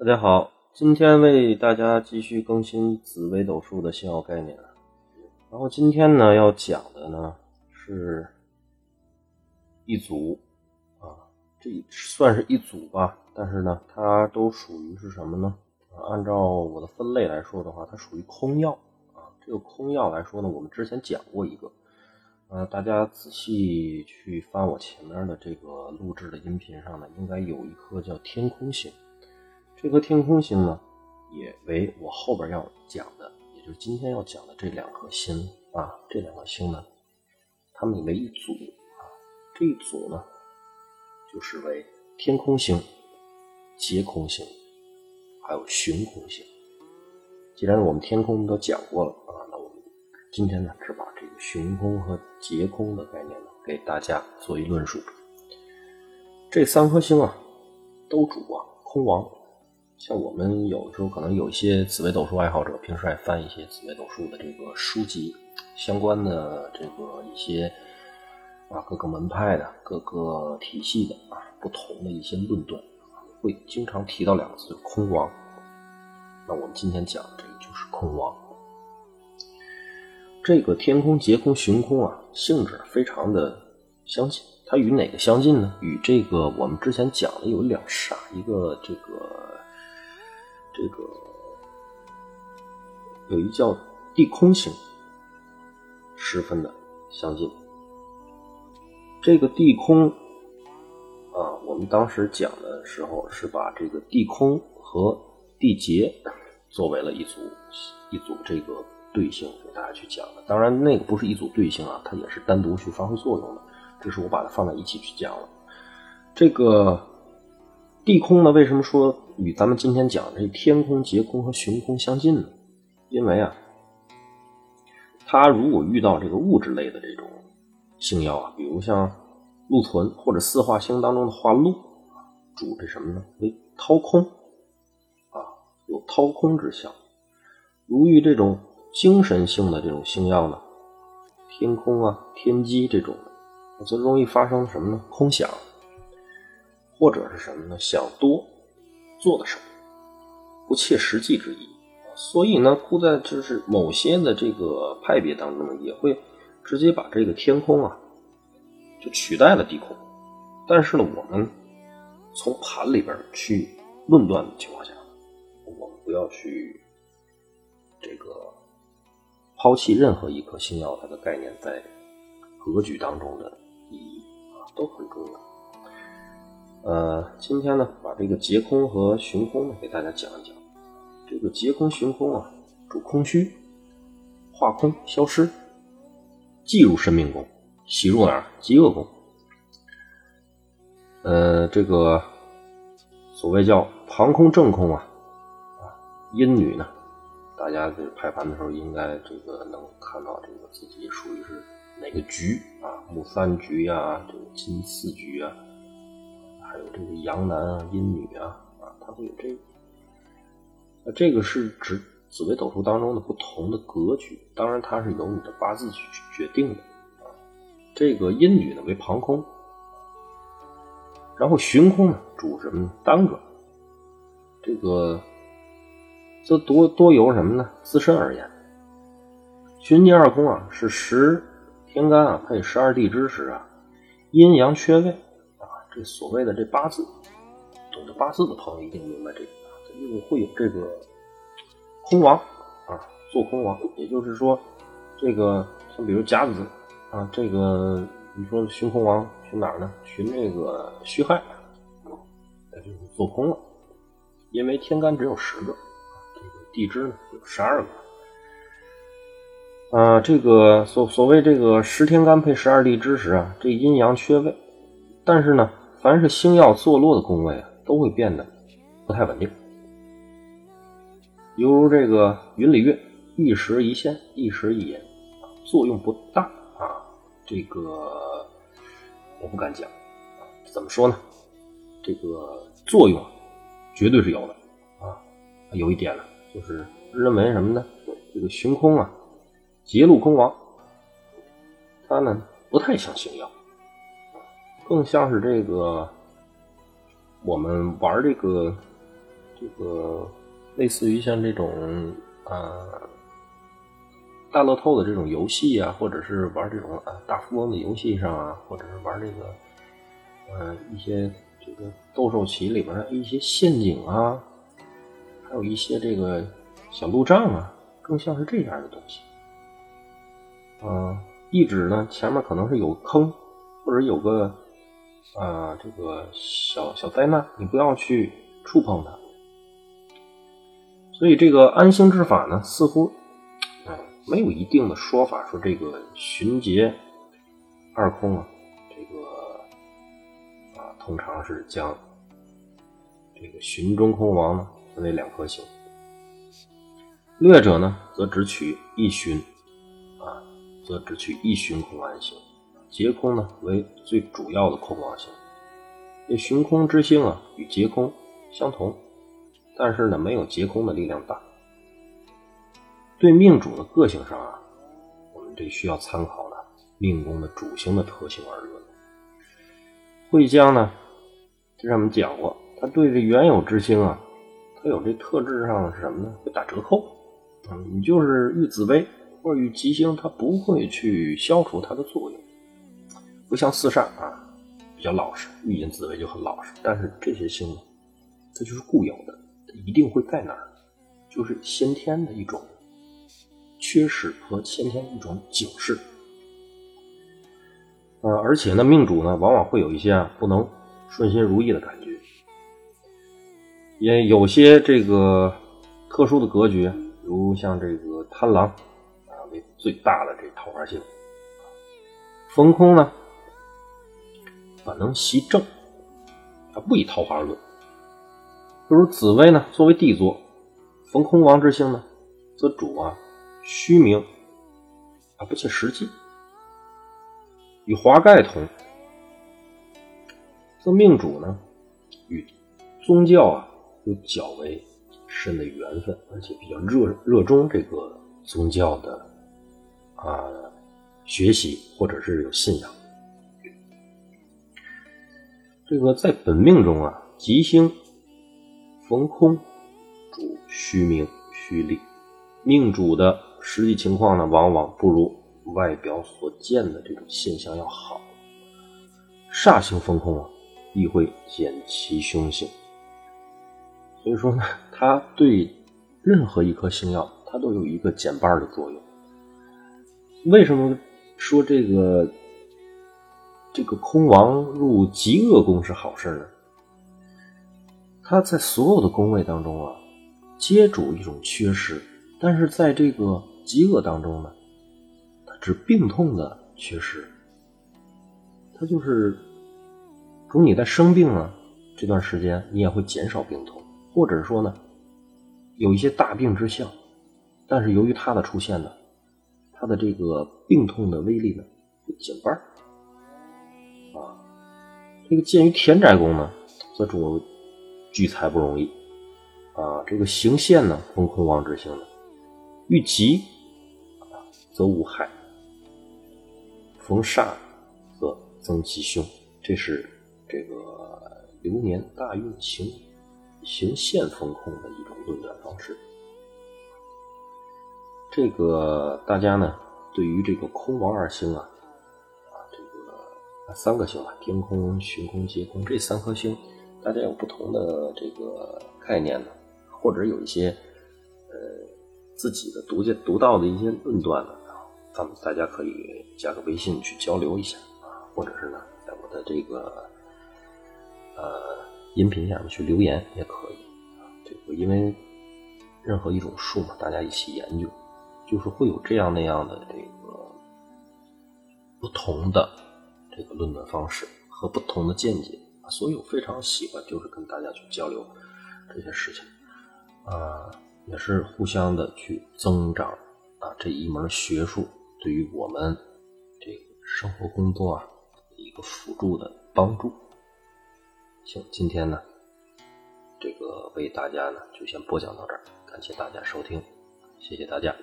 大家好，今天为大家继续更新紫微斗数的星耀概念。然后今天呢要讲的呢是一组啊，这算是一组吧，但是呢它都属于是什么呢？按照我的分类来说的话，它属于空药啊。这个空药来说呢，我们之前讲过一个，呃，大家仔细去翻我前面的这个录制的音频上呢，应该有一颗叫天空星。这颗天空星呢，也为我后边要讲的，也就是今天要讲的这两颗星啊，这两颗星呢，它们为一组啊。这一组呢，就是为天空星、劫空星。还有寻空星。既然我们天空都讲过了啊，那我们今天呢，只把这个寻空和劫空的概念呢，给大家做一论述。这三颗星啊，都主啊空王。像我们有的时候可能有一些紫微斗数爱好者，平时爱翻一些紫微斗数的这个书籍，相关的这个一些啊各个门派的、各个体系的啊不同的一些论断。会经常提到两个字“空亡”，那我们今天讲这个就是空亡。这个天空、劫空、寻空啊，性质非常的相近。它与哪个相近呢？与这个我们之前讲的有两煞，一个这个这个有一叫地空星，十分的相近。这个地空。啊，我们当时讲的时候是把这个地空和地劫作为了一组一组这个对性给大家去讲的。当然，那个不是一组对性啊，它也是单独去发挥作用的。这是我把它放在一起去讲了。这个地空呢，为什么说与咱们今天讲这天空、劫空和寻空相近呢？因为啊，它如果遇到这个物质类的这种星耀啊，比如像。禄存或者四化星当中的化禄，主这什么呢？为掏空啊，有掏空之象。如遇这种精神性的这种星耀呢，天空啊、天机这种的，则容易发生什么呢？空想，或者是什么呢？想多，做的事，不切实际之意。所以呢，故在就是某些的这个派别当中呢，也会直接把这个天空啊。就取代了地空，但是呢，我们从盘里边去论断的情况下，我们不要去这个抛弃任何一颗星耀它的概念在格局当中的意义啊，都很重要。呃，今天呢，把这个劫空和寻空呢给大家讲一讲。这个劫空寻空啊，主空虚，化空消失，即入生命宫。喜入哪儿？极恶宫。呃，这个所谓叫旁空正空啊，啊，阴女呢，大家这排盘的时候应该这个能看到这个自己属于是哪个局啊？木三局呀，这个金四局啊，还有这个阳男啊、阴女啊，啊，它会有这个。那这个是指紫微斗数当中的不同的格局，当然它是由你的八字去决定的。这个阴女呢为旁空，然后旬空呢主什么呢？单个。这个这多多由什么呢？自身而言，寻地二空啊是十天干啊配十二地支时啊，阴阳缺位。这所谓的这八字，懂得八字的朋友一定明白这个啊，又会有这个空亡啊，做空亡，也就是说，这个像比如甲子。啊，这个你说寻空王寻哪儿呢？寻这个戌亥，那就是做空了，因为天干只有十个，这个地支呢有十二个。啊，这个所所谓这个十天干配十二地支时啊，这阴阳缺位，但是呢，凡是星耀坐落的宫位啊，都会变得不太稳定，犹如这个云里月，一时一现，一时一隐，作用不大啊。这个我不敢讲，怎么说呢？这个作用绝对是有的啊。有一点呢，就是认为什么呢？这个寻空啊，劫路空王，它呢不太像星耀，更像是这个我们玩这个这个类似于像这种啊大乐透的这种游戏啊，或者是玩这种啊大富翁的游戏上啊，或者是玩这个呃一些这个斗兽棋里边的一些陷阱啊，还有一些这个小路障啊，更像是这样的东西。啊，一指呢前面可能是有坑，或者有个。啊，这个小小灾难，你不要去触碰它。所以这个安心之法呢，似乎，哎，没有一定的说法，说这个寻劫二空啊，这个啊，通常是将这个寻中空王呢分为两颗星。略者呢，则只取一寻，啊，则只取一寻空安星。劫空呢为最主要的空王星，这寻空之星啊与劫空相同，但是呢没有劫空的力量大。对命主的个性上啊，我们这需要参考呢命宫的主星的特性而论。会将呢，之前我们讲过，他对这原有之星啊，它有这特质上是什么呢？会打折扣。嗯，你就是遇紫薇或者遇吉星，它不会去消除它的作用。不像四煞啊，比较老实，遇见紫薇就很老实。但是这些星呢，它就是固有的，它一定会在那儿，就是先天的一种缺失和先天一种警示。呃，而且呢，命主呢，往往会有一些啊不能顺心如意的感觉，也有些这个特殊的格局，如像这个贪狼啊为最大的这桃花星，逢空呢。能习正，啊，不以桃花论。比如紫薇呢，作为帝座，逢空王之星呢，则主啊虚名，啊不切实际。与华盖同，则命主呢与宗教啊有较为深的缘分，而且比较热热衷这个宗教的啊学习，或者是有信仰。这个在本命中啊，吉星逢空主虚名虚利，命主的实际情况呢，往往不如外表所见的这种现象要好。煞星逢空啊，亦会减其凶性。所以说呢，它对任何一颗星耀，它都有一个减半的作用。为什么说这个？这个空王入极恶宫是好事呢。他在所有的宫位当中啊，皆主一种缺失，但是在这个极恶当中呢，他指病痛的缺失。他就是主你在生病啊这段时间，你也会减少病痛，或者说呢，有一些大病之象，但是由于他的出现呢，他的这个病痛的威力呢减半。啊这个鉴于田宅宫呢，则主聚财不容易啊。这个行线呢，逢空王之星的，遇吉，则无害；逢煞则增吉凶。这是这个流年大运行行线逢空的一种论断方式。这个大家呢，对于这个空王二星啊。三个星吧，天空、寻空、劫空这三颗星，大家有不同的这个概念呢，或者有一些呃自己的独见独到的一些论断呢，咱们大家可以加个微信去交流一下啊，或者是呢，在我的这个呃音频下面去留言也可以啊。这个因为任何一种树嘛，大家一起研究，就是会有这样那样的这个不同的。这个论断方式和不同的见解啊，所以我非常喜欢就是跟大家去交流这些事情啊，也是互相的去增长啊这一门学术对于我们这个生活工作啊一个辅助的帮助。行，今天呢这个为大家呢就先播讲到这儿，感谢大家收听，谢谢大家。